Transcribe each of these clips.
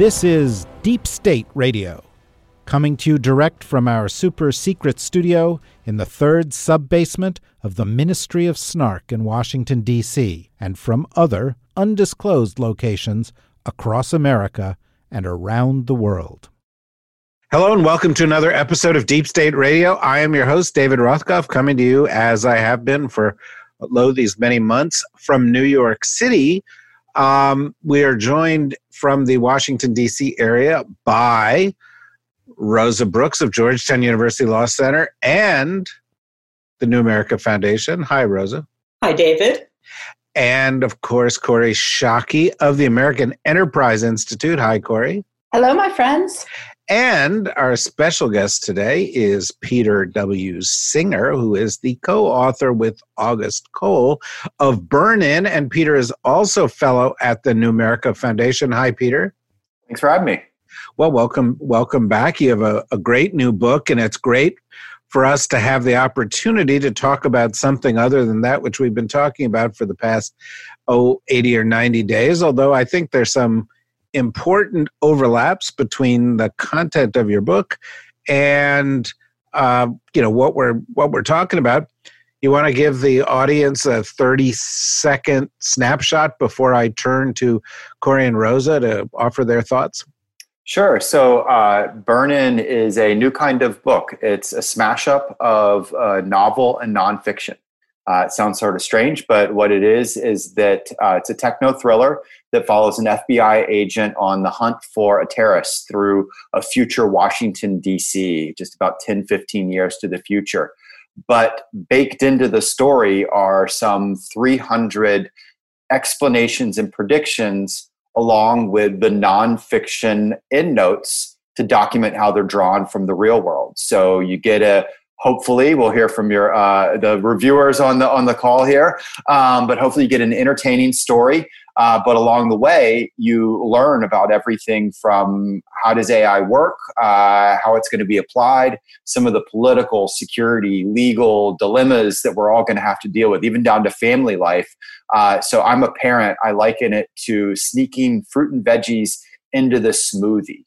This is Deep State Radio, coming to you direct from our super secret studio in the third sub basement of the Ministry of Snark in Washington, D.C., and from other undisclosed locations across America and around the world. Hello and welcome to another episode of Deep State Radio. I am your host, David Rothkopf, coming to you as I have been for oh, lo these many months from New York City. Um, we are joined from the Washington, D.C. area by Rosa Brooks of Georgetown University Law Center and the New America Foundation. Hi, Rosa. Hi, David. And of course, Kori Schake of the American Enterprise Institute. Hi, Kori. Hello, my friends. And our special guest today is Peter W. Singer, who is the co author with August Cole of Burn In. And Peter is also fellow at the New America Foundation. Hi, Peter. Thanks for having me. Well, welcome, welcome back. You have a, a great new book, and it's great for us to have the opportunity to talk about something other than that which we've been talking about for the past oh 80 or 90 days although i think there's some important overlaps between the content of your book and uh, you know what we're what we're talking about you want to give the audience a 30 second snapshot before i turn to Kori and rosa to offer their thoughts Sure. So, uh, Burn In is a new kind of book. It's a smash up of uh, novel and nonfiction. Uh, it sounds sort of strange, but what it is is that uh, it's a techno thriller that follows an FBI agent on the hunt for a terrorist through a future Washington, D.C., just about 10, 15 years to the future. But baked into the story are some 300 explanations and predictions, along with the nonfiction endnotes to document how they're drawn from the real world. So you get a hopefully we'll hear from your uh, the reviewers on the on the call here um, but hopefully you get an entertaining story uh, but along the way you learn about everything from how does ai work uh, how it's going to be applied some of the political security legal dilemmas that we're all going to have to deal with even down to family life uh, so i'm a parent i liken it to sneaking fruit and veggies into the smoothie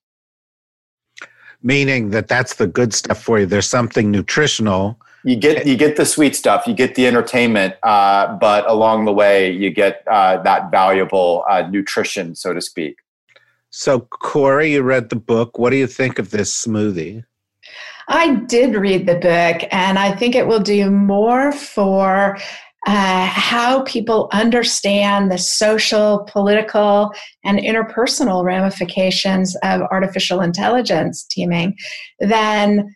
meaning that that's the good stuff for you. There's something nutritional. You get you get the sweet stuff, you get the entertainment, uh, but along the way you get uh, that valuable uh, nutrition, so to speak. So, Kori, you read the book. What do you think of this smoothie? I did read the book, and I think it will do more for uh, how people understand the social, political, and interpersonal ramifications of artificial intelligence teaming than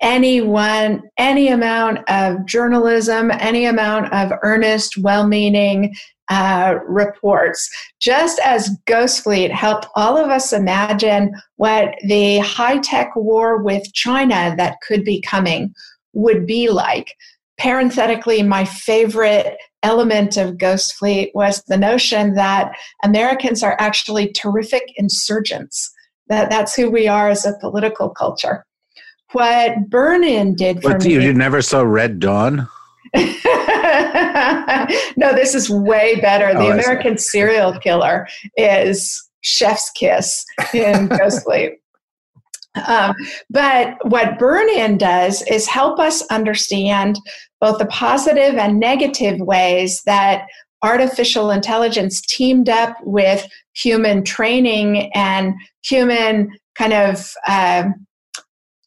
any one any amount of journalism any amount of earnest well-meaning uh, reports just as ghost fleet helped all of us imagine what the high-tech war with china that could be coming would be like parenthetically, my favorite element of Ghost Fleet was the notion that Americans are actually terrific insurgents. That that's who we are as a political culture. What Burn In did for what, me. You never saw Red Dawn? no, this is way better. The Oh, American serial killer is Chef's Kiss in Ghost Fleet. Um, but what Burn In does is help us understand both the positive and negative ways that artificial intelligence teamed up with human training and human kind of um,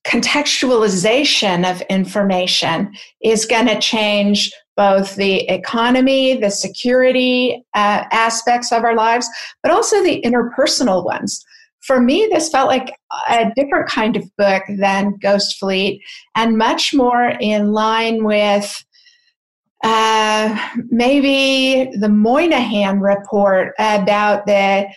contextualization of information is going to change both the economy, the security uh, aspects of our lives, but also the interpersonal ones. For me, this felt like a different kind of book than Ghost Fleet and much more in line with uh, maybe the Moynihan report about the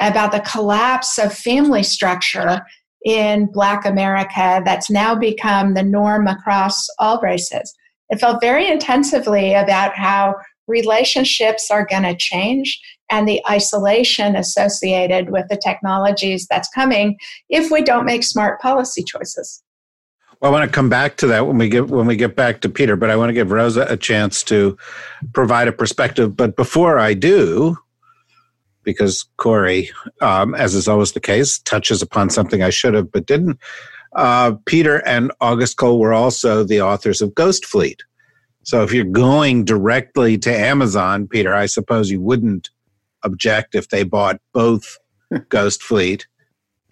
about the collapse of family structure in Black America that's now become the norm across all races. It felt very intensively about how relationships are going to change and the isolation associated with the technologies that's coming if we don't make smart policy choices. Well, I want to come back to that when we get when we get back to Peter, but I want to give Rosa a chance to provide a perspective. But before I do, because Kori, um, as is always the case, touches upon something I should have but didn't. Uh, Peter and August Cole were also the authors of Ghost Fleet. So if you're going directly to Amazon, Peter, I suppose you wouldn't object if they bought both Ghost Fleet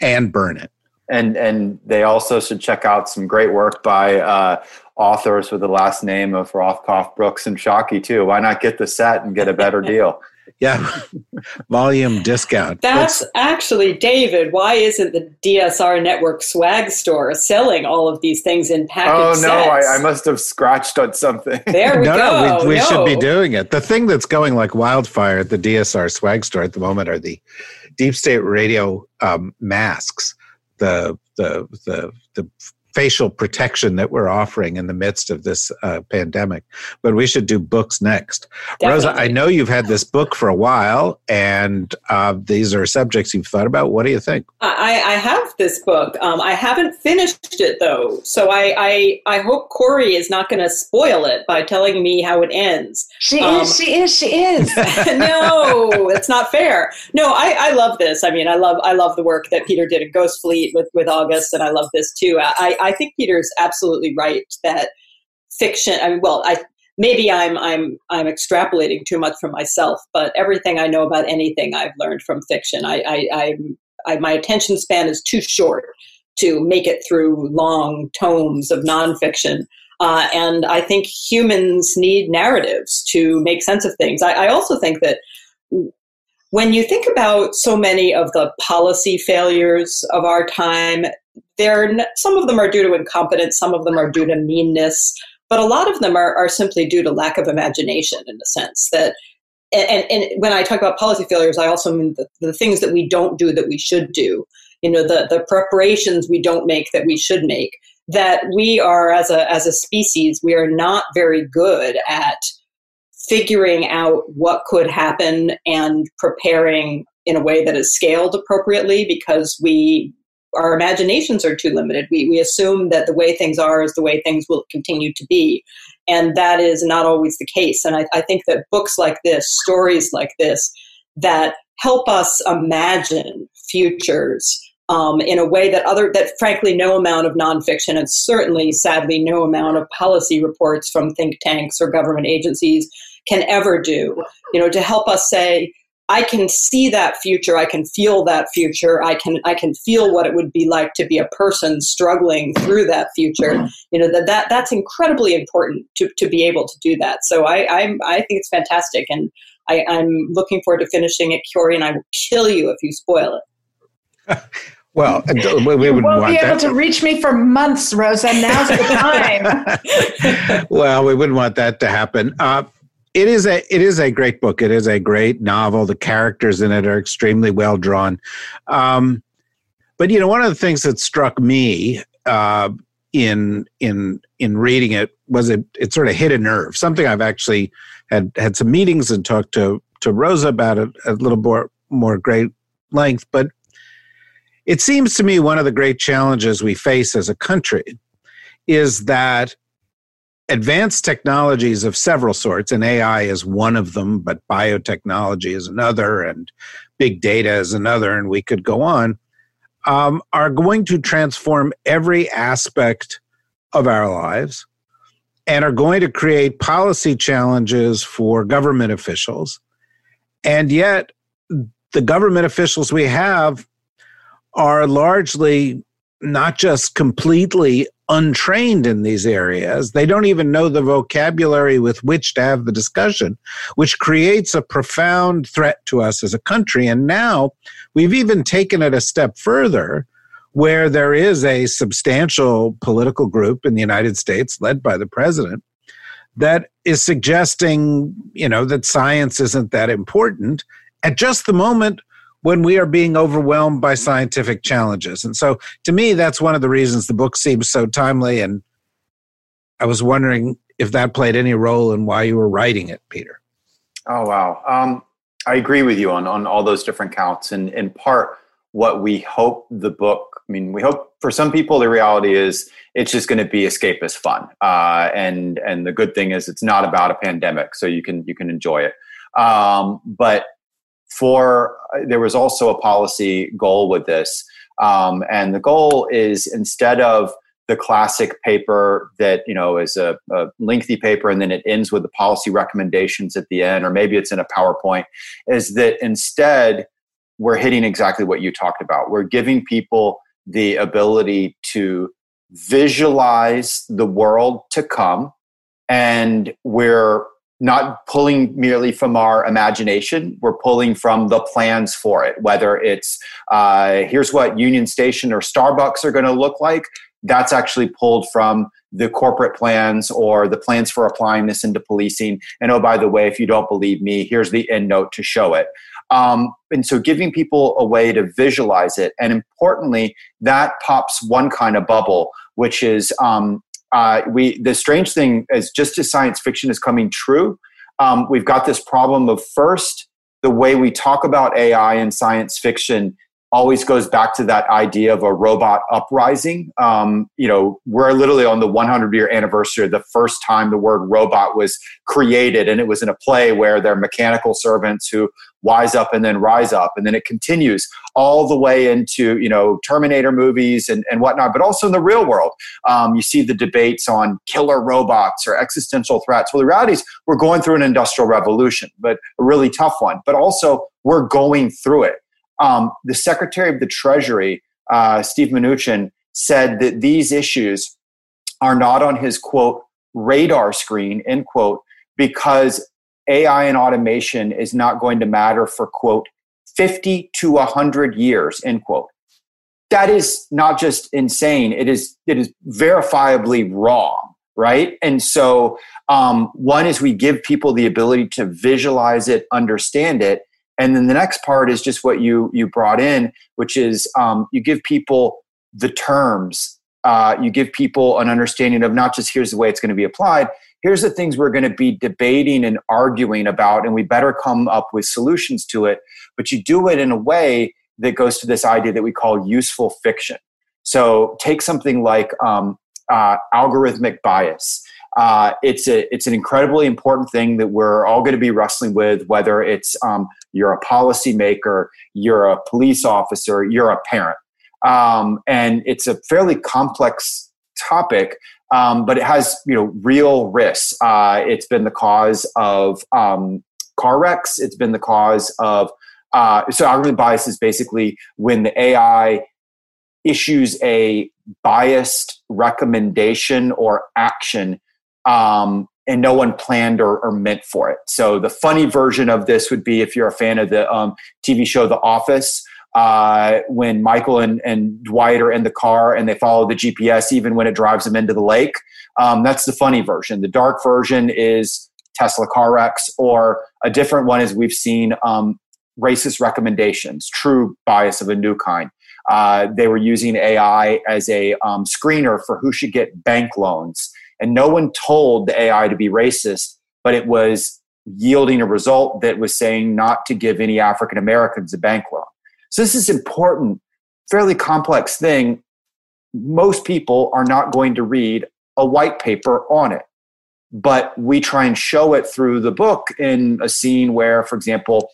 and Burn In. And and they also should check out some great work by uh, authors with the last name of Rothkopf, Brooks, and Schake too. Why not get the set and get a better deal? Yeah, volume discount. That's, That's, actually David. Why isn't the DSR Network swag store selling all of these things in package? Oh no, I, I, must have scratched on something. There we no, go. No, we, we no. should be doing it. The thing that's going like wildfire at the DSR swag store at the moment are the deep state radio um, masks. The the the the facial protection that we're offering in the midst of this uh, pandemic. But we should do books next. Definitely. Rosa, I know you've had this book for a while, and uh, these are subjects you've thought about. What do you think? I, I have this book. Um, I haven't finished it though, so I I, I hope Kori is not going to spoil it by telling me how it ends. She um, is. She is. She is. no, it's not fair. No, I, I love this. I mean, I love I love the work that Peter did at Ghost Fleet with with August, and I love this too. I, I think Peter's absolutely right that fiction. I mean, well, I maybe I'm I'm I'm extrapolating too much from myself, but everything I know about anything I've learned from fiction. I, I, I, I my attention span is too short to make it through long tomes of nonfiction. Uh, and I think humans need narratives to make sense of things. I, I also think that when you think about so many of the policy failures of our time, they're some of them are due to incompetence, some of them are due to meanness, but a lot of them are, are simply due to lack of imagination in the sense that and, and, when I talk about policy failures, I also mean the, the things that we don't do that we should do. You know, the, the preparations we don't make that we should make. That we are, as a, as a species, we are not very good at figuring out what could happen and preparing in a way that is scaled appropriately because we our imaginations are too limited. We, we assume that the way things are is the way things will continue to be. And that is not always the case. And I, I think that books like this, stories like this, that help us imagine futures um, in a way that other that frankly no amount of nonfiction and certainly sadly no amount of policy reports from think tanks or government agencies can ever do. You know, to help us say, I can see that future. I can feel that future. I can I can feel what it would be like to be a person struggling through that future. You know that, that that's incredibly important to, to be able to do that. So I I'm, I think it's fantastic, and I, I'm looking forward to finishing it, Kori. And I will kill you if you spoil it. Well, we, we you won't be able that. to reach me for months, Rosa. Now's the time. well, we wouldn't want that to happen. Uh, it is a it is a great book. It is a great novel. The characters in it are extremely well drawn. Um, but you know, one of the things that struck me uh, in in in reading it was it it sort of hit a nerve. Something I've actually had had some meetings and talked to to Rosa about it a little more more great length. But it seems to me one of the great challenges we face as a country is that advanced technologies of several sorts, and AI is one of them, but biotechnology is another, and big data is another, and we could go on, um, are going to transform every aspect of our lives and are going to create policy challenges for government officials. And yet, the government officials we have are largely not just completely untrained in these areas. They don't even know the vocabulary with which to have the discussion, which creates a profound threat to us as a country. And now we've even taken it a step further where there is a substantial political group in the United States led by the president that is suggesting, you know, that science isn't that important at just the moment when we are being overwhelmed by scientific challenges. And so to me, that's one of the reasons the book seems so timely. And I was wondering if that played any role in why you were writing it, Peter. Oh, wow. Um, I agree with you on, on all those different counts. And in part, what we hope the book, I mean, we hope for some people, the reality is it's just going to be escapist fun. Uh, and, and the good thing is it's not about a pandemic, so you can, you can enjoy it. Um, but for there was also a policy goal with this. Um, and the goal is instead of the classic paper that you know is a, a, lengthy paper and then it ends with the policy recommendations at the end or maybe it's in a powerpoint is that instead we're hitting exactly what you talked about. We're giving people the ability to visualize the world to come and we're not pulling merely from our imagination. We're pulling from the plans for it, whether it's uh, here's what Union Station or Starbucks are going to look like. That's actually pulled from the corporate plans or the plans for applying this into policing. And oh, by the way, if you don't believe me, here's the end note to show it. Um, and so giving people a way to visualize it. And importantly, that pops one kind of bubble, which is um, uh, we the strange thing is just as science fiction is coming true, um, we've got this problem of first the way we talk about AI in science fiction always goes back to that idea of a robot uprising. Um, you know, we're literally on the 100 year anniversary of the first time the word robot was created, and it was in a play where they're mechanical servants who wise up and then rise up, and then it continues all the way into you know Terminator movies and, and whatnot, but also in the real world. Um, you see the debates on killer robots or existential threats. Well, the reality is we're going through an industrial revolution, but a really tough one. But also we're going through it um, the Secretary of the Treasury, uh, Steve Mnuchin, said that these issues are not on his quote radar screen end quote because AI and automation is not going to matter for quote 50 to 100 years end quote. That is not just insane; it is it is verifiably wrong, right? And so, um, one is we give people the ability to visualize it, understand it, and then the next part is just what you you brought in which is um, you give people the terms uh, you give people an understanding of not just here's the way it's going to be applied here's the things we're going to be debating and arguing about and we better come up with solutions to it but you do it in a way that goes to this idea that we call useful fiction so take something like um, uh, algorithmic bias uh, it's a it's an incredibly important thing that we're all going to be wrestling with. Whether it's um, you're a policymaker, you're a police officer, you're a parent, um, and it's a fairly complex topic. Um, but it has you know real risks. Uh, it's been the cause of um, car wrecks. It's been the cause of uh, so algorithm bias is basically when the AI issues a biased recommendation or action um, and no one planned or, or, meant for it. So the funny version of this would be if you're a fan of the um, TV show The Office. Uh, when Michael and, and Dwight are in the car and they follow the GPS, even when it drives them into the lake. Um, that's the funny version. The dark version is Tesla car wrecks, or a different one is we've seen um, racist recommendations, true bias of a new kind. Uh, they were using AI as a um, screener for who should get bank loans and no one told the AI to be racist, but it was yielding a result that was saying not to give any African Americans a bank loan. So this is important, fairly complex thing. Most people are not going to read a white paper on it. But we try and show it through the book in a scene where, for example,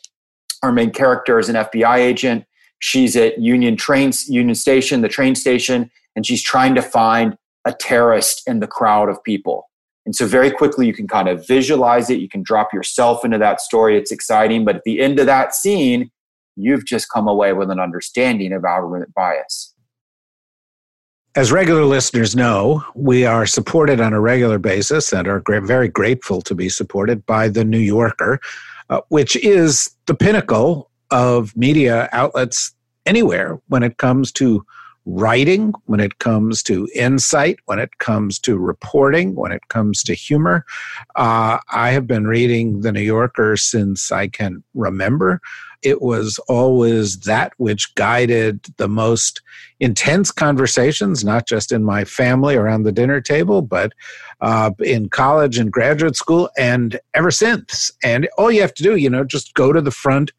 our main character is an FBI agent. She's at Union train Union Station, the train station, and she's trying to find a terrorist in the crowd of people. And so very quickly you can kind of visualize it. You can drop yourself into that story. It's exciting. But at the end of that scene, you've just come away with an understanding of algorithmic bias. As regular listeners know, we are supported on a regular basis and are very grateful to be supported by The New Yorker, uh, which is the pinnacle of media outlets anywhere when it comes to writing, when it comes to insight, when it comes to reporting, when it comes to humor. Uh, I have been reading The New Yorker since I can remember. It was always that which guided the most intense conversations, not just in my family around the dinner table, but uh, in college and graduate school, and ever since. And all you have to do, you know, just go to the front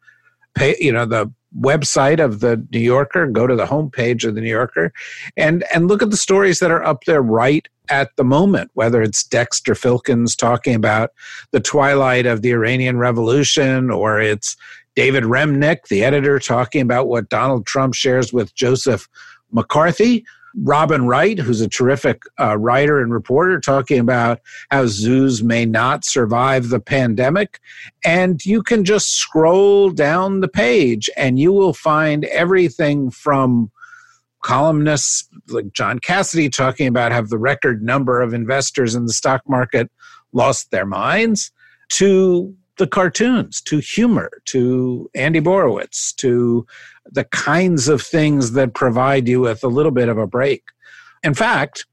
pay, you know, the website of the New Yorker, go to the homepage of the New Yorker, and and look at the stories that are up there right at the moment. Whether it's Dexter Filkins talking about the twilight of the Iranian Revolution, or it's David Remnick, the editor, talking about what Donald Trump shares with Joseph McCarthy, Robin Wright, who's a terrific uh, writer and reporter, talking about how zoos may not survive the pandemic. And you can just scroll down the page and you will find everything from columnists like John Cassidy talking about have the record number of investors in the stock market lost their minds to the cartoons, to humor, to Andy Borowitz, to the kinds of things that provide you with a little bit of a break. In fact,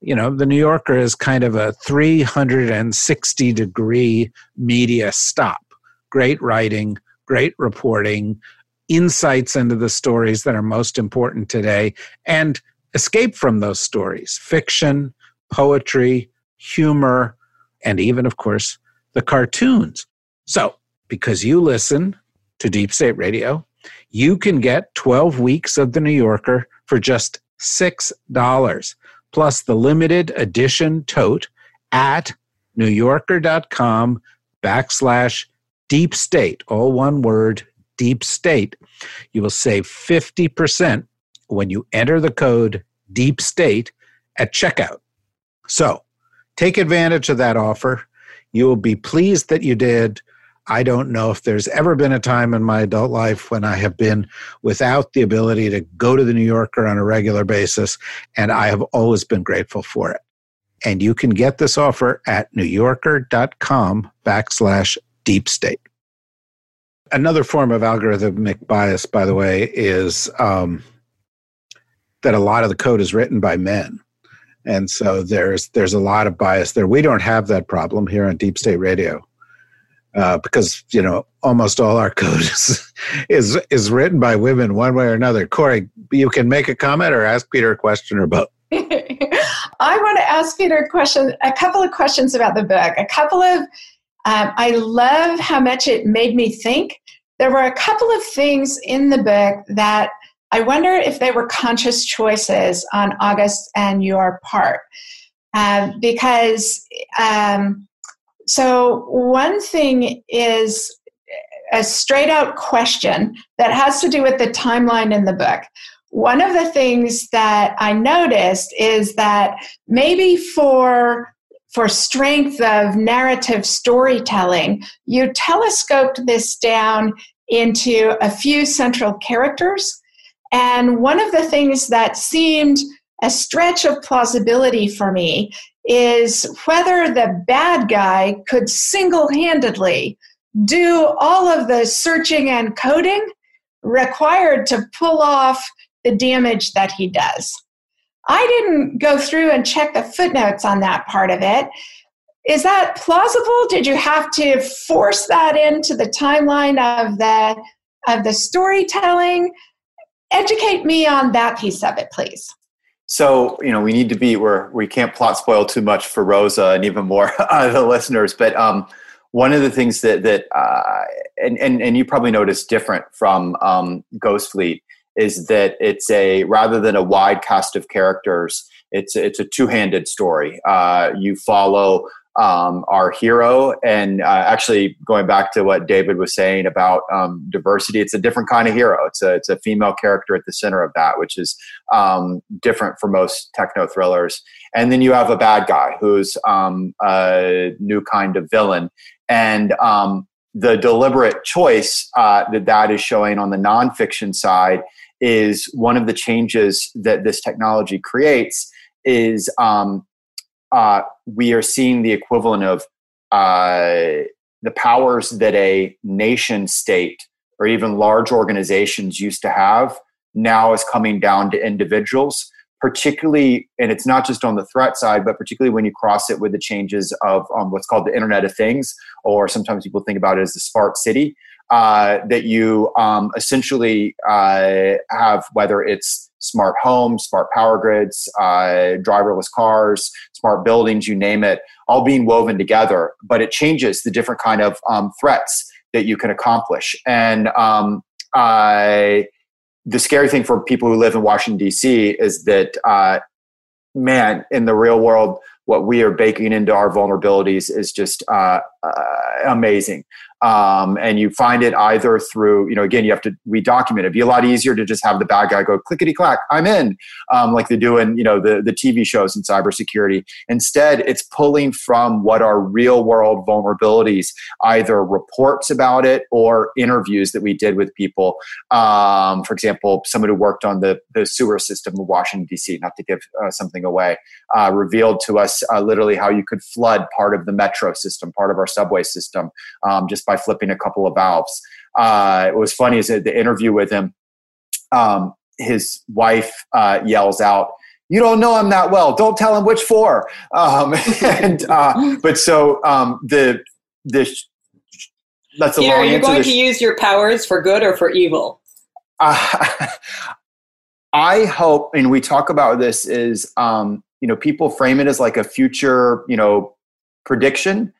you know, the New Yorker is kind of a 360 degree media stop. Great writing, great reporting, insights into the stories that are most important today, and escape from those stories fiction, poetry, humor, and even, of course, the cartoons. So, because you listen to Deep State Radio, you can get 12 weeks of The New Yorker for just $6 plus the limited edition tote at newyorker.com backslash deep state, all one word, deep state. You will save 50% when you enter the code deep state at checkout. So take advantage of that offer. You will be pleased that you did. I don't know if there's ever been a time in my adult life when I have been without the ability to go to the New Yorker on a regular basis, and I have always been grateful for it. And you can get this offer at newyorker.com backslash deep state. Another form of algorithmic bias, by the way, is um, that a lot of the code is written by men. And so there's there's a lot of bias there. We don't have that problem here on Deep State Radio uh, because you know almost all our code is, is is written by women one way or another. Kori, you can make a comment or ask Peter a question or both. I want to ask Peter a question, a couple of questions about the book. A couple of, um, I love how much it made me think. There were a couple of things in the book that I wonder if they were conscious choices on August and your part, um, because um, so, one thing is a straight out question that has to do with the timeline in the book. One of the things that I noticed is that maybe for for strength of narrative storytelling, you telescoped this down into a few central characters. And one of the things that seemed a stretch of plausibility for me is whether the bad guy could single handedly do all of the searching and coding required to pull off the damage that he does. I didn't go through and check the footnotes on that part of it. Is that plausible? Did you have to force that into the timeline of the of the storytelling? Educate me on that piece of it, please. So you know we need to be where we can't plot spoil too much for Rosa and even more the listeners. But um, one of the things that that uh, and, and and you probably noticed different from um, Ghost Fleet is that it's a rather than a wide cast of characters, it's it's a two handed story. Uh, you follow um, our hero. And uh, actually, going back to what David was saying about um, diversity, it's a different kind of hero. It's a, it's a female character at the center of that, which is um, different for most techno thrillers. And then you have a bad guy who's um, a new kind of villain. And um, the deliberate choice uh, that that is showing on the nonfiction side is one of the changes that this technology creates is um, uh, we are seeing the equivalent of uh, the powers that a nation state or even large organizations used to have now is coming down to individuals particularly and it's not just on the threat side but particularly when you cross it with the changes of um, what's called the internet of things or sometimes people think about it as the smart city uh, that you um, essentially uh, have, whether it's smart homes, smart power grids, uh, driverless cars, smart buildings, you name it, all being woven together. But it changes the different kind of um, threats that you can accomplish. And um, I, the scary thing for people who live in Washington D.C. is that, uh, man, in the real world, what we are baking into our vulnerabilities is just uh, uh, amazing. Um, and you find it either through, you know, again, you have to re-document. it. It'd be a lot easier to just have the bad guy go clickety clack, I'm in, um, like they do in, you know, the, the TV shows in cybersecurity. Instead, it's pulling from what are real world vulnerabilities, either reports about it or interviews that we did with people. Um, for example, someone who worked on the, the sewer system in Washington, D.C., not to give uh, something away, uh, revealed to us uh, literally how you could flood part of the metro system, part of our subway system, um, just by flipping a couple of valves. Uh, it was funny is the interview with him. Um, his wife uh, yells out, "You don't know him that well. Don't tell him which four. Um, and uh, but so um, the this that's a Peter, long are you going to use your powers for good or for evil? Uh, I hope, and we talk about this is um, you know people frame it as like a future you know prediction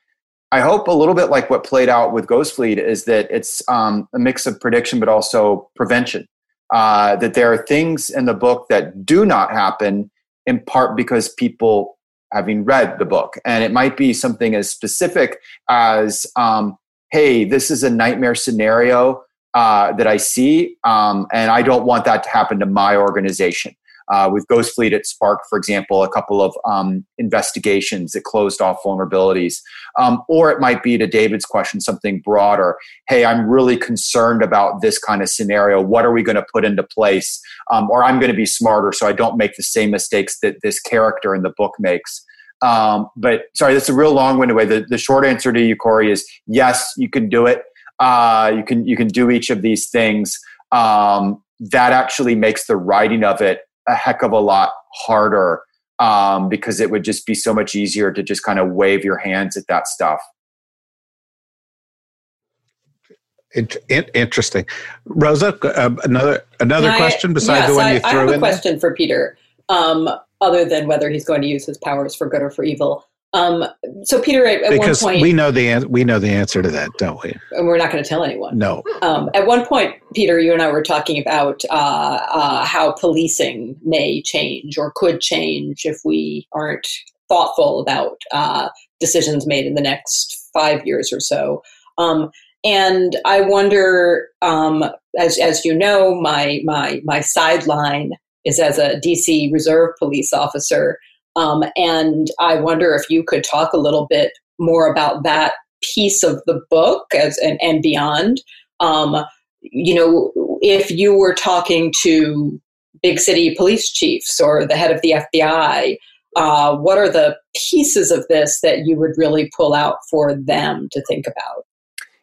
i hope a little bit like what played out with ghost fleet is that it's um, a mix of prediction but also prevention. Uh, that there are things in the book that do not happen in part because people having read the book. And it might be something as specific as um, hey this is a nightmare scenario uh, that i see um, and i don't want that to happen to my organization uh, with Ghost Fleet, it sparked, for example, a couple of um, investigations that closed off vulnerabilities. Um, or it might be to David's question, something broader. Hey, I'm really concerned about this kind of scenario. What are we going to put into place? Um, or I'm going to be smarter so I don't make the same mistakes that this character in the book makes. Um, but sorry, that's a real long-winded way. The, the short answer to you, Kori, is yes, you can do it. Uh, you can you can do each of these things. Um, that actually makes the writing of it a heck of a lot harder um, because it would just be so much easier to just kind of wave your hands at that stuff. interesting, Rosa. Uh, another another question besides yes, the one you I, threw in. I have a question for Peter. Um, other than whether he's going to use his powers for good or for evil. Um, so Peter, at, at because one point, we know the we know the answer to that, don't we? And we're not going to tell anyone. No. Um, at one point, Peter, you and I were talking about uh, uh, how policing may change or could change if we aren't thoughtful about uh, decisions made in the next five years or so. Um, and I wonder, um, as as you know, my my my sideline is as a DC Reserve Police officer. Um, and I wonder if you could talk a little bit more about that piece of the book as and, and beyond. Um, you know, if you were talking to big city police chiefs or the head of the FBI, uh, what are the pieces of this that you would really pull out for them to think about?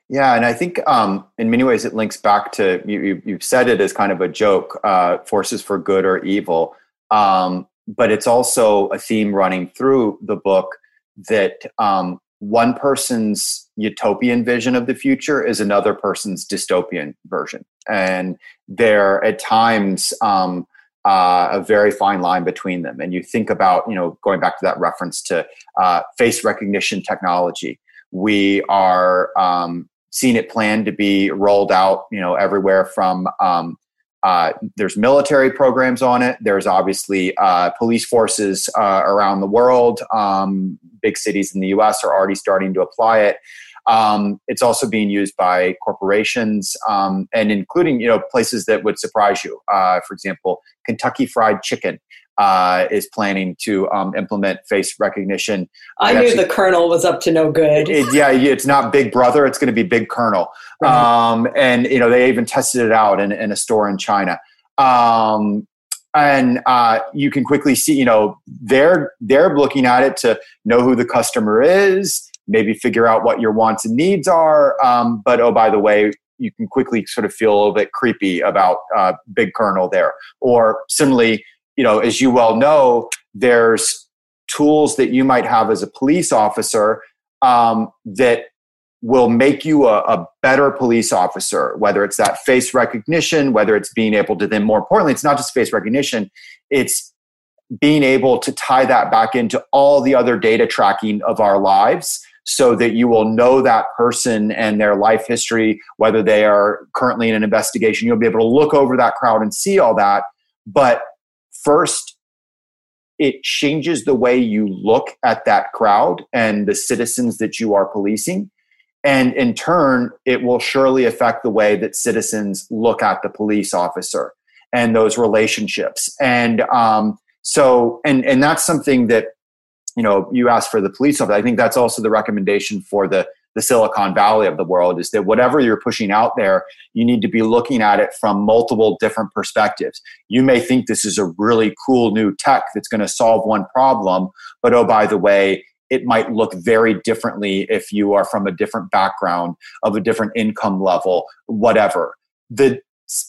Yeah, and I think um, in many ways it links back to you, you. have said it as kind of a joke: uh, forces for good or evil. Um, but it's also a theme running through the book that um, one person's utopian vision of the future is another person's dystopian version, and there at times um, uh, a very fine line between them. And you think about, you know, going back to that reference to uh, face recognition technology, we are um, seeing it planned to be rolled out, you know, everywhere from um, uh, there's military programs on it. There's obviously uh, police forces uh, around the world. Um, big cities in the U.S. are already starting to apply it. Um, it's also being used by corporations um, and including you know places that would surprise you. Uh, for example, Kentucky Fried Chicken uh, is planning to um, implement face recognition. I knew actually, the Colonel was up to no good. It, yeah, it's not Big Brother; it's going to be Big Colonel. Um, and you know, they even tested it out in, in a store in China. Um, and uh, you can quickly see, you know, they're they're looking at it to know who the customer is, maybe figure out what your wants and needs are. Um, but oh, by the way, you can quickly sort of feel a little bit creepy about uh, Big Colonel there. Or similarly, you know, as you well know, there's tools that you might have as a police officer um, that will make you a, a, better police officer, whether it's that face recognition, whether it's being able to then, more importantly, it's not just face recognition, it's being able to tie that back into all the other data tracking of our lives so that you will know that person and their life history, whether they are currently in an investigation. You'll be able to look over that crowd and see all that. But first, it changes the way you look at that crowd and the citizens that you are policing and in turn, it will surely affect the way that citizens look at the police officer and those relationships. And um, so, and and that's something that you know you asked for the police officer. I think that's also the recommendation for the the Silicon Valley of the world is that whatever you're pushing out there, you need to be looking at it from multiple different perspectives. You may think this is a really cool new tech that's going to solve one problem, but oh, by the way, it might look very differently if you are from a different background, of a different income level, whatever. The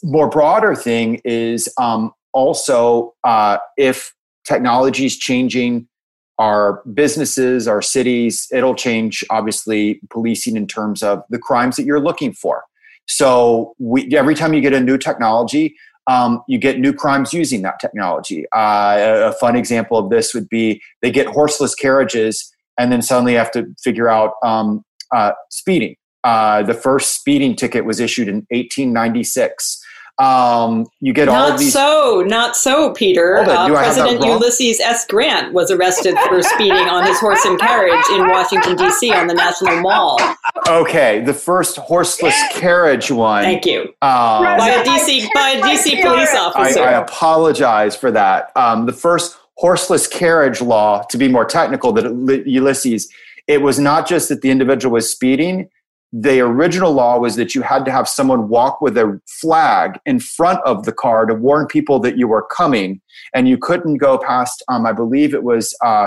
more broader thing is um, also uh, if technology is changing our businesses, our cities, it'll change obviously policing in terms of the crimes that you're looking for. So we, every time you get a new technology, um, you get new crimes using that technology. Uh, a, fun example of this would be they get horseless carriages and then suddenly have to figure out um, uh, speeding. Uh, the first speeding ticket was issued in 1896. Um, you get not all of these. so, not so, Peter. Uh, President Ulysses S. Grant was arrested for speeding on his horse and carriage in Washington D.C. on the National Mall. Okay, the first horseless carriage one. Thank you. Um, by a DC by a DC police officer. I, I apologize for that. Um, the first horseless carriage law, to be more technical, that Ulysses, it was not just that the individual was speeding. The original law was that you had to have someone walk with a flag in front of the car to warn people that you were coming, and you couldn't go past. Um, I believe it was uh,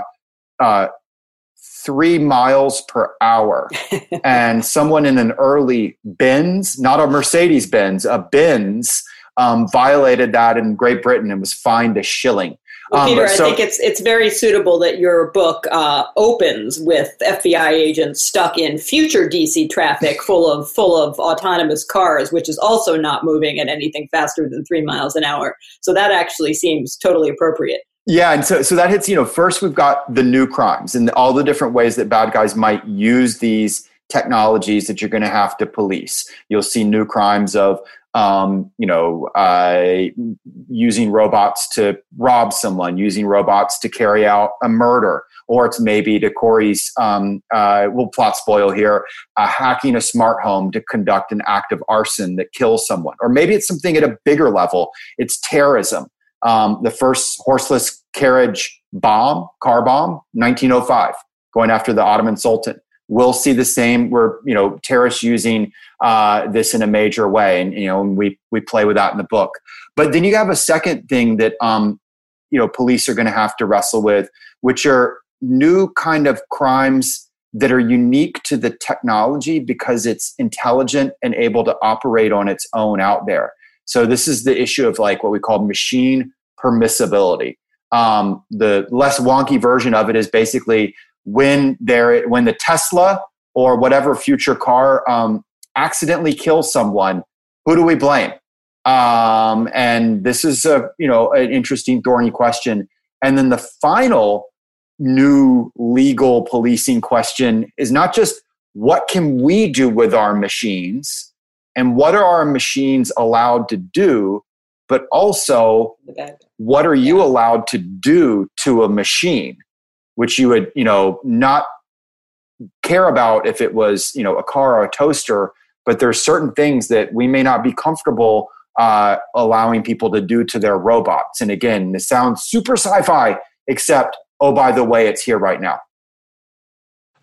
uh, three miles per hour. and someone in an early Benz, not a Mercedes Benz, a Benz, um, violated that in Great Britain and was fined a shilling. Well, um, Peter, so, I think it's it's very suitable that your book uh, opens with FBI agents stuck in future DC traffic, full of full of autonomous cars, which is also not moving at anything faster than three miles an hour. So that actually seems totally appropriate. Yeah, and so so that hits. You know, first we've got the new crimes and all the different ways that bad guys might use these technologies that you're going to have to police. You'll see new crimes of um, you know, uh, using robots to rob someone, using robots to carry out a murder, or it's maybe to Kori's, um, uh, we'll plot spoil here, uh, hacking a smart home to conduct an act of arson that kills someone. Or maybe it's something at a bigger level, it's terrorism. Um, the first horseless carriage bomb, car bomb, 1905, going after the Ottoman Sultan we'll see the same. We're you know terrorists using uh, this in a major way, and you know and we we play with that in the book. But then you have a second thing that um, you know police are going to have to wrestle with, which are new kind of crimes that are unique to the technology because it's intelligent and able to operate on its own out there. So this is the issue of like what we call machine permissibility. Um, the less wonky version of it is basically when there when the Tesla or whatever future car um, accidentally kills someone, who do we blame? Um, and this is a you know an interesting thorny question. And then the final new legal policing question is not just what can we do with our machines and what are our machines allowed to do, but also what are you allowed to do to a machine? Which you would you know not care about if it was you know a car or a toaster but there's certain things that we may not be comfortable uh, allowing people to do to their robots. And again this sounds super sci-fi except oh by the way it's here right now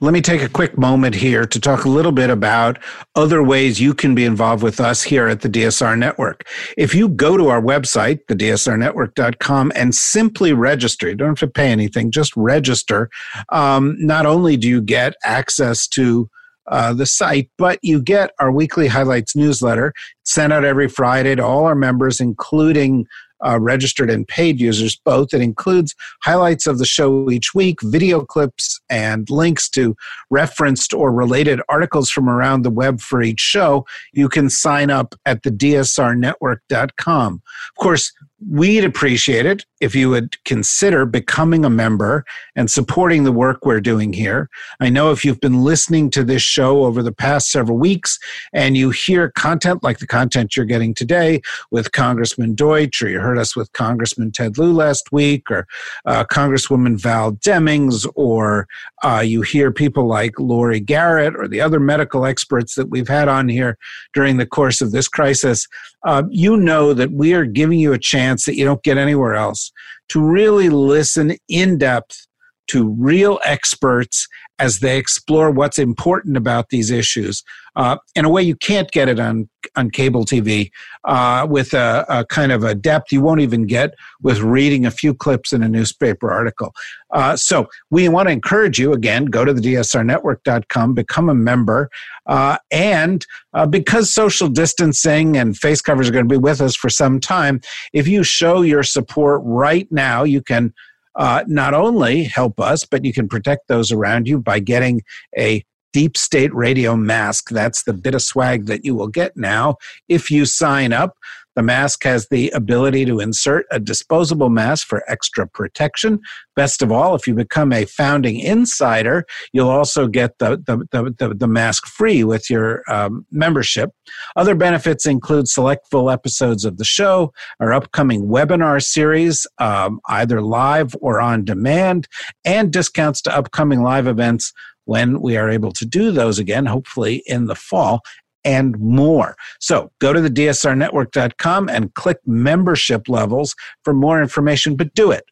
let me take a quick moment here to talk a little bit about other ways you can be involved with us here at the DSR Network. If you go to our website, thedsrnetwork.com, and simply register, you don't have to pay anything, just register. Um, not only do you get access to uh, the site, but you get our weekly highlights newsletter sent out every Friday to all our members, including uh, registered and paid users both. It includes highlights of the show each week, video clips, and links to referenced or related articles from around the web for each show. You can sign up at the dsrnetwork.com. Of course, we'd appreciate it if you would consider becoming a member and supporting the work we're doing here. I know if you've been listening to this show over the past several weeks and you hear content like the content you're getting today with Congressman Deutch, or you heard us with Congressman Ted Lieu last week, or uh, Congresswoman Val Demings, or uh, you hear people like Laurie Garrett or the other medical experts that we've had on here during the course of this crisis, uh, you know that we are giving you a chance that you don't get anywhere else. To really listen in depth to real experts as they explore what's important about these issues uh, in a way you can't get it on on cable TV uh, with a, a, kind of a depth you won't even get with reading a few clips in a newspaper article. Uh, so we want to encourage you again go to the dsrnetwork.com, become a member, uh, and uh, because social distancing and face covers are going to be with us for some time, if you show your support right now, you can uh, not only help us, but you can protect those around you by getting a deep state radio mask. That's the bit of swag that you will get now if you sign up. The mask has the ability to insert a disposable mask for extra protection. Best of all, if you become a founding insider, you'll also get the, the, the, the, the mask free with your um, membership. Other benefits include select full episodes of the show, our upcoming webinar series, um, either live or on demand, and discounts to upcoming live events when we are able to do those again, hopefully in the fall and more. So go to the dsrnetwork.com and click membership levels for more information, but do it.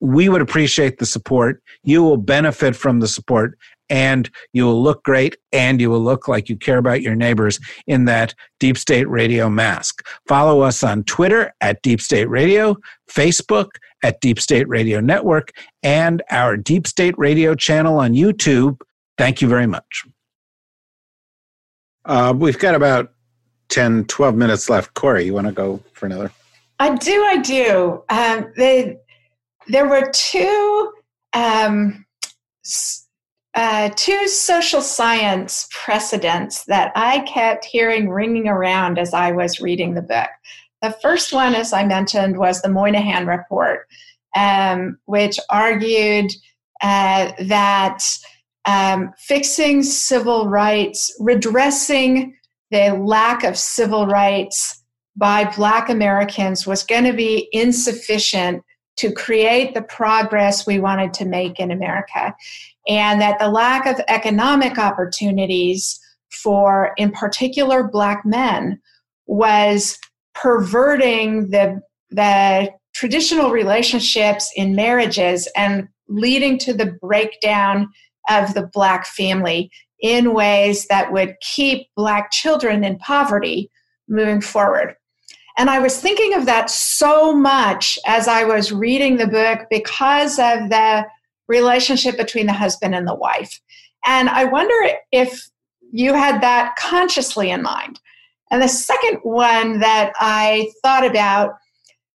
We would appreciate the support. You will benefit from the support and you will look great and you will look like you care about your neighbors in that Deep State Radio mask. Follow us on Twitter at Deep State Radio, Facebook at Deep State Radio Network, and our Deep State Radio channel on YouTube. Thank you very much. Uh, we've got about 10, 12 minutes left. Kori, you want to go for another? I do. I do. Um, they, there were two um, uh, two social science precedents that I kept hearing ringing around as I was reading the book. The first one, as I mentioned, was the Moynihan Report, um, which argued uh, that um, fixing civil rights, redressing the lack of civil rights by Black Americans was going to be insufficient to create the progress we wanted to make in America. And that the lack of economic opportunities for, in particular, Black men was perverting the, the traditional relationships in marriages and leading to the breakdown of the Black family in ways that would keep Black children in poverty moving forward. And I was thinking of that so much as I was reading the book because of the relationship between the husband and the wife. And I wonder if you had that consciously in mind. And the second one that I thought about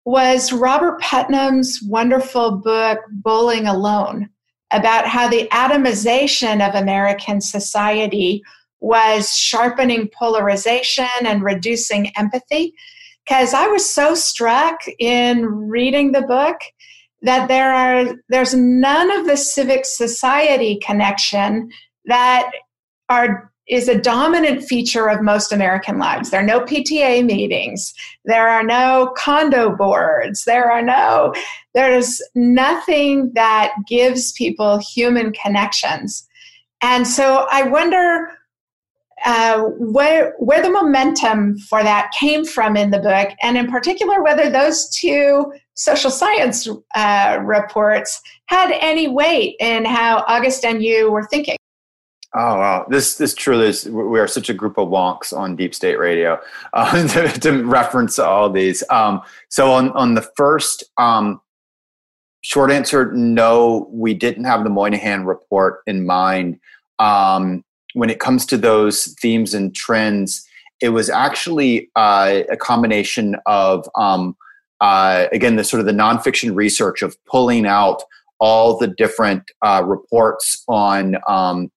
was Robert Putnam's wonderful book, Bowling Alone about how the atomization of American society was sharpening polarization and reducing empathy. Because I was so struck in reading the book that there are there's none of the civic society connection that are is a dominant feature of most American lives. There are no PTA meetings. There are no condo boards. There are no, there's nothing that gives people human connections. And so I wonder uh, where, where the momentum for that came from in the book, and in particular, whether those two social science uh, reports had any weight in how August and you were thinking. Oh wow! This this truly is. We are such a group of wonks on Deep State Radio uh, to, to, reference all these. Um, so on on the first um, short answer, no, we didn't have the Moynihan report in mind. Um, when it comes to those themes and trends, it was actually uh, a combination of um, uh, again, the sort of the nonfiction research of pulling out all the different uh, reports on um,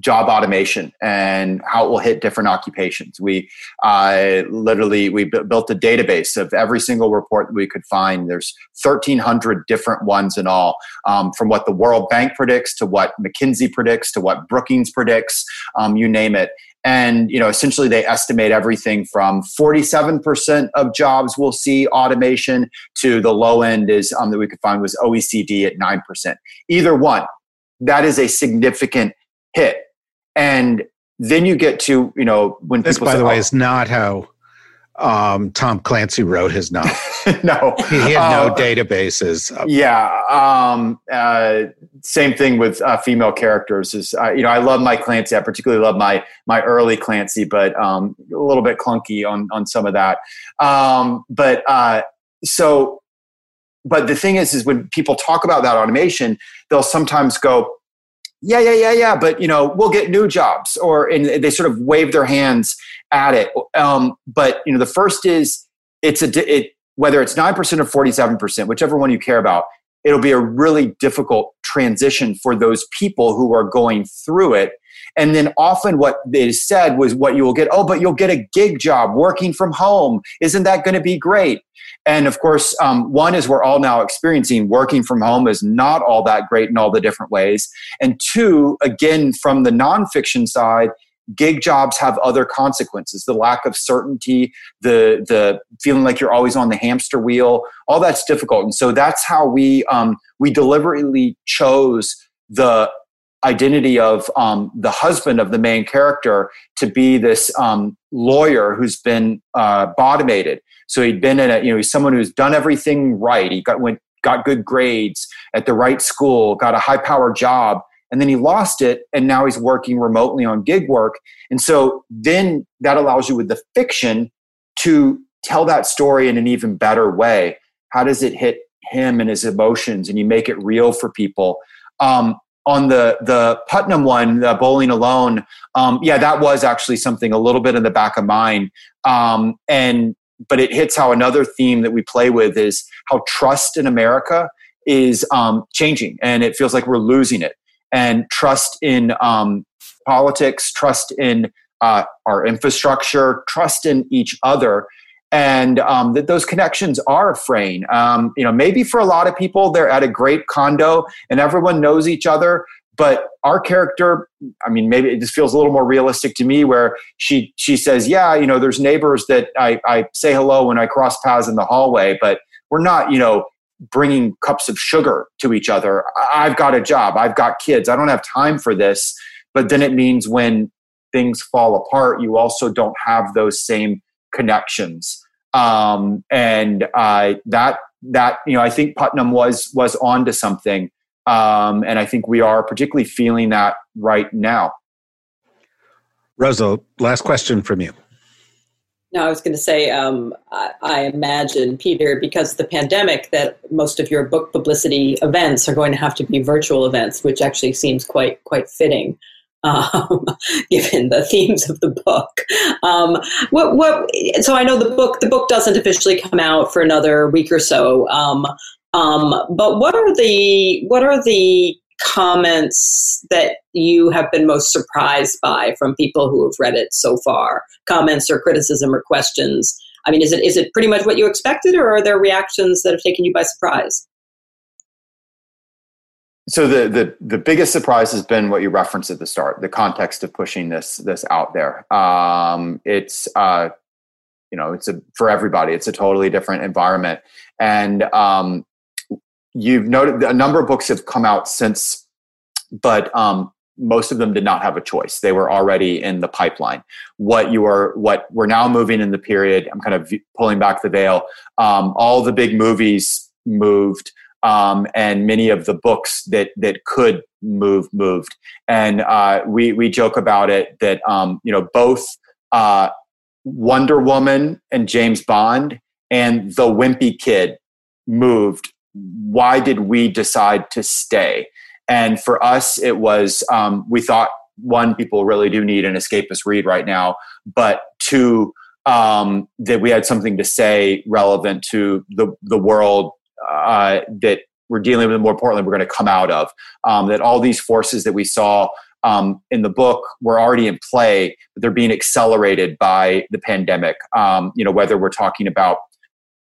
job automation and how it will hit different occupations. We uh, literally we b- built a database of every single report that we could find. There's 1,300 different ones in all, um, from what the World Bank predicts to what McKinsey predicts to what Brookings predicts, um, you name it. And you know, essentially, they estimate everything from 47% of jobs will see automation to the low end is um, that we could find was OECD at 9%. Either one, that is a significant hit. And then you get to, you know, when this, people by say, the way, oh, is not how um, Tom Clancy wrote his novel. no, he had no Uh, databases. Yeah. Um, uh, same thing with uh, female characters. Is uh, you know I love my Clancy. I particularly love my my early Clancy, but um, a little bit clunky on on some of that. Um, but uh, so, but the thing is, is when people talk about that automation, they'll sometimes go, yeah, yeah, yeah, yeah. But you know, we'll get new jobs, or and they sort of wave their hands at it. Um, but you know, the first is it's a it whether it's nine percent or forty seven percent, whichever one you care about. It'll be a really difficult transition for those people who are going through it. And then often what they said was what you will get, oh, but you'll get a gig job working from home. Isn't that going to be great? And of course, um, one is we're all now experiencing working from home is not all that great in all the different ways. And two, again, from the nonfiction side, gig jobs have other consequences the lack of certainty the the feeling like you're always on the hamster wheel all that's difficult and so that's how we um, we deliberately chose the identity of um, the husband of the main character to be this um, lawyer who's been uh, bottomated. So he'd been in a you know he's someone who's done everything right. He got went got good grades at the right school got a high power job and then he lost it and now he's working remotely on gig work. And so then that allows you with the fiction to tell that story in an even better way. How does it hit him and his emotions and you make it real for people? Um, on the the putnam one the bowling alone um, yeah that was actually something a little bit in the back of mine um, and but it hits how another theme that we play with is how trust in america is um, changing and it feels like we're losing it. And trust in um, politics, trust in uh, our infrastructure, trust in each other, and um, that those connections are fraying. Um, you know, maybe for a lot of people, they're at a great condo and everyone knows each other. But our character, I mean, maybe it just feels a little more realistic to me, where she she says, "Yeah, you know, there's neighbors that I, I say hello when I cross paths in the hallway, but we're not, you know, bringing cups of sugar to each other. I've got a job, I've got kids, I don't have time for this. But then it means when things fall apart, you also don't have those same connections. Um, and uh, that that you know, I think Putnam was was on to something, um, and I think we are particularly feeling that right now. Rosa, last question from you. No, I was going to say, um, I, I, imagine, Peter, because the pandemic, that most of your book publicity events are going to have to be virtual events, which actually seems quite quite fitting, um, given the themes of the book. Um, what what? So I know the book the book doesn't officially come out for another week or so. Um, um, but what are the what are the comments that you have been most surprised by from people who have read it so far? Comments or criticism or questions? I mean, is it is it pretty much what you expected, or are there reactions that have taken you by surprise? So the the the biggest surprise has been what you referenced at the start, the context of pushing this this out there. Um, it's uh, you know, it's a for everybody. It's a totally different environment, and um, you've noted a number of books have come out since, but um, most of them did not have a choice. They were already in the pipeline. What you are, what we're now moving in the period. I'm kind of pulling back the veil. Um, all the big movies moved. Um, and many of the books that that could move moved. And uh, we we joke about it that um, you know both uh, Wonder Woman and James Bond and the Wimpy Kid moved why did we decide to stay? And for us, it was um, we thought one, people really do need an escapist read right now, but two, um, that we had something to say relevant to the the world uh, that we're dealing with. More importantly, we're going to come out of um, that. All these forces that we saw um, in the book were already in play, but they're being accelerated by the pandemic. Um, you know, whether we're talking about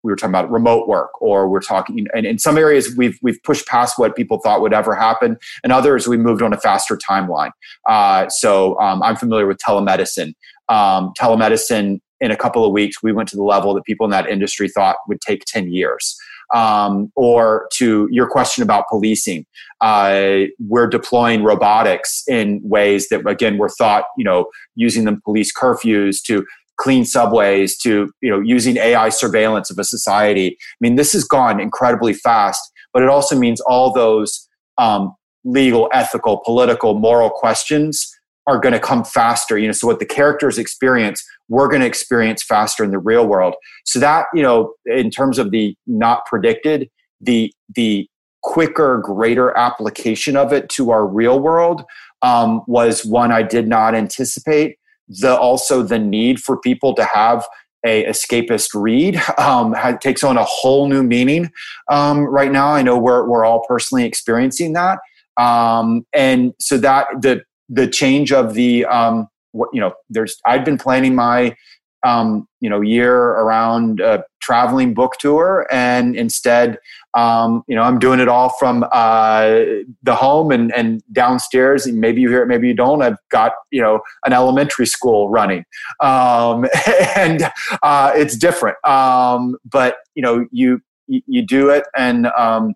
we were talking about remote work or we're talking and in some areas we've we've pushed past what people thought would ever happen and others we moved on a faster timeline uh, so um, i'm familiar with telemedicine um, telemedicine in a couple of weeks we went to the level that people in that industry thought would take 10 years um, or to your question about policing uh, we're deploying robotics in ways that again were thought you know using them police curfews to clean subways to you know using AI surveillance of a society. I mean, this has gone incredibly fast, but it also means all those um, legal, ethical, political, moral questions are going to come faster. You know, so what the characters experience, we're going to experience faster in the real world. So that you know, in terms of the not predicted, the the quicker, greater application of it to our real world um, was one I did not anticipate the also the need for people to have a escapist read um, takes on a whole new meaning um, right now. I know we're we're all personally experiencing that, um, and so that the the change of the um, what you know, there's I've been planning my um, you know year around a traveling book tour, and instead um, you know, I'm doing it all from uh, the home and, and downstairs. And maybe you hear it, maybe you don't. I've got you know an elementary school running, um, and uh, it's different. Um, but you know, you you do it, and um,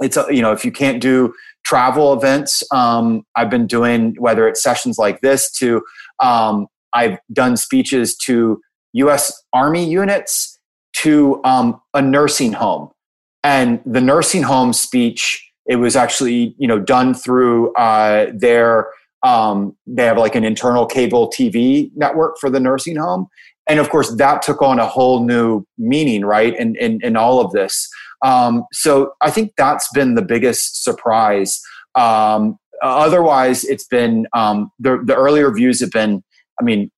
it's you know if you can't do travel events, um, I've been doing whether it's sessions like this to um, I've done speeches to U.S. Army units to a nursing home. And the nursing home speech it was actually you know done through uh, their um, they have like an internal cable tv network for the nursing home. And of course that took on a whole new meaning right in, in, in all of this um, so i think that's been the biggest surprise. Um, otherwise it's been um, the, the earlier views have been i mean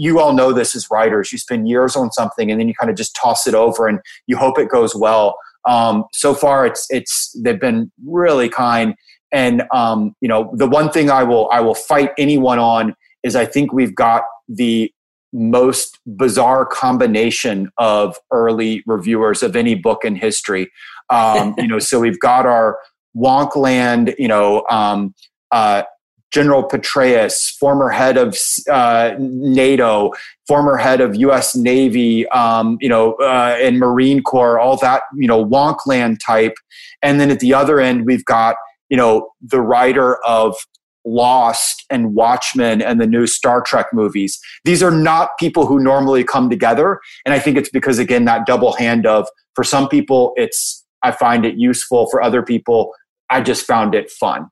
you all know this as writers. You spend years on something and then you kind of just toss it over and you hope it goes well. Um, so far, it's it's they've been really kind, and um, you know the one thing I will I will fight anyone on is I think we've got the most bizarre combination of early reviewers of any book in history. Um, you know, so we've got our Wonkland, you know, um, uh, General Petraeus, former head of uh, NATO, former head of U.S. Navy, um, you know, uh, and Marine Corps, all that, you know, wonkland type. And then at the other end, we've got, you know, the writer of Lost and Watchmen and the new Star Trek movies. These are not people who normally come together. And I think it's because, again, that double hand of, for some people, it's, I find it useful. For other people, I just found it fun.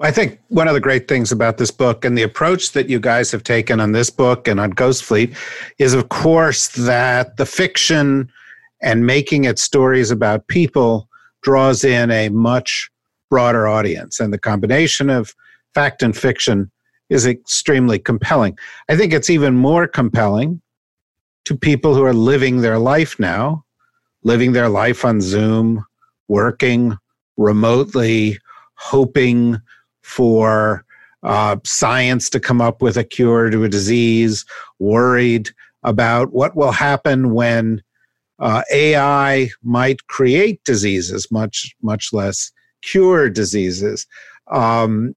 I think one of the great things about this book and the approach that you guys have taken on this book and on Ghost Fleet is, of course, that the fiction and making it stories about people draws in a much broader audience. And the combination of fact and fiction is extremely compelling. I think it's even more compelling to people who are living their life now, living their life on Zoom, working remotely, hoping for uh, science to come up with a cure to a disease, worried about what will happen when uh, AI might create diseases, much much less cure diseases. Um,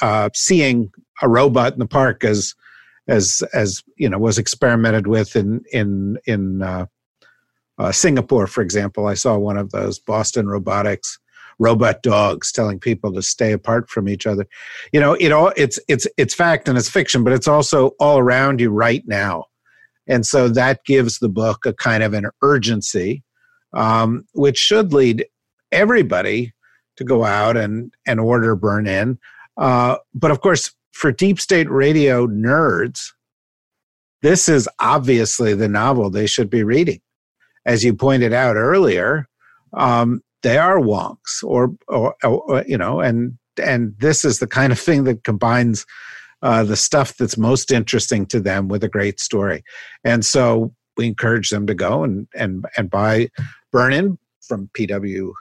uh, seeing a robot in the park as as as you know was experimented with in in in uh, uh, Singapore, for example. I saw one of those Boston Robotics robot dogs telling people to stay apart from each other. You know, it all it's it's it's fact and it's fiction, but it's also all around you right now. And so that gives the book a kind of an urgency, um, which should lead everybody to go out and, and order Burn In. Uh, but of course, for deep state radio nerds, this is obviously the novel they should be reading. As you pointed out earlier, um, they are wonks or, or, or, you know and and this is the kind of thing that combines uh, the stuff that's most interesting to them with a great story. And so we encourage them to go and and and buy Burn In from PW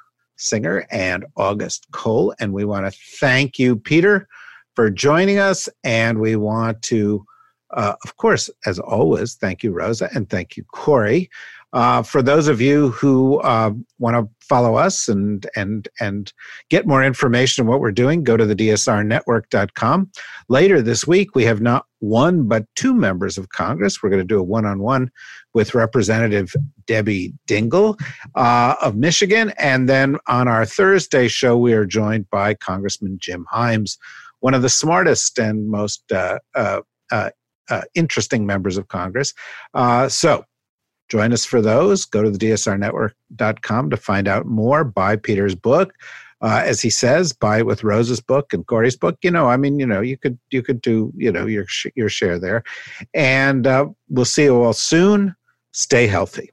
Singer and August Cole. And we want to thank you, Peter, for joining us. And we want to, uh, of course, as always, thank you, Rosa, and thank you, Kori. Uh, for those of you who uh, want to follow us and and and get more information on what we're doing, go to the dsrnetwork.com. Later this week, we have not one but two members of Congress. We're going to do a one-on-one with Representative Debbie Dingell uh, of Michigan, and then on our Thursday show, we are joined by Congressman Jim Himes, one of the smartest and most uh, uh, uh, interesting members of Congress. so Join us for those. Go to the dsrnetwork.com to find out more. Buy Peter's book. Uh, as he says, buy it with Rose's book and Kori's book. You know, I mean, you know, you could you could do you know your your share there, and uh, we'll see you all soon. Stay healthy.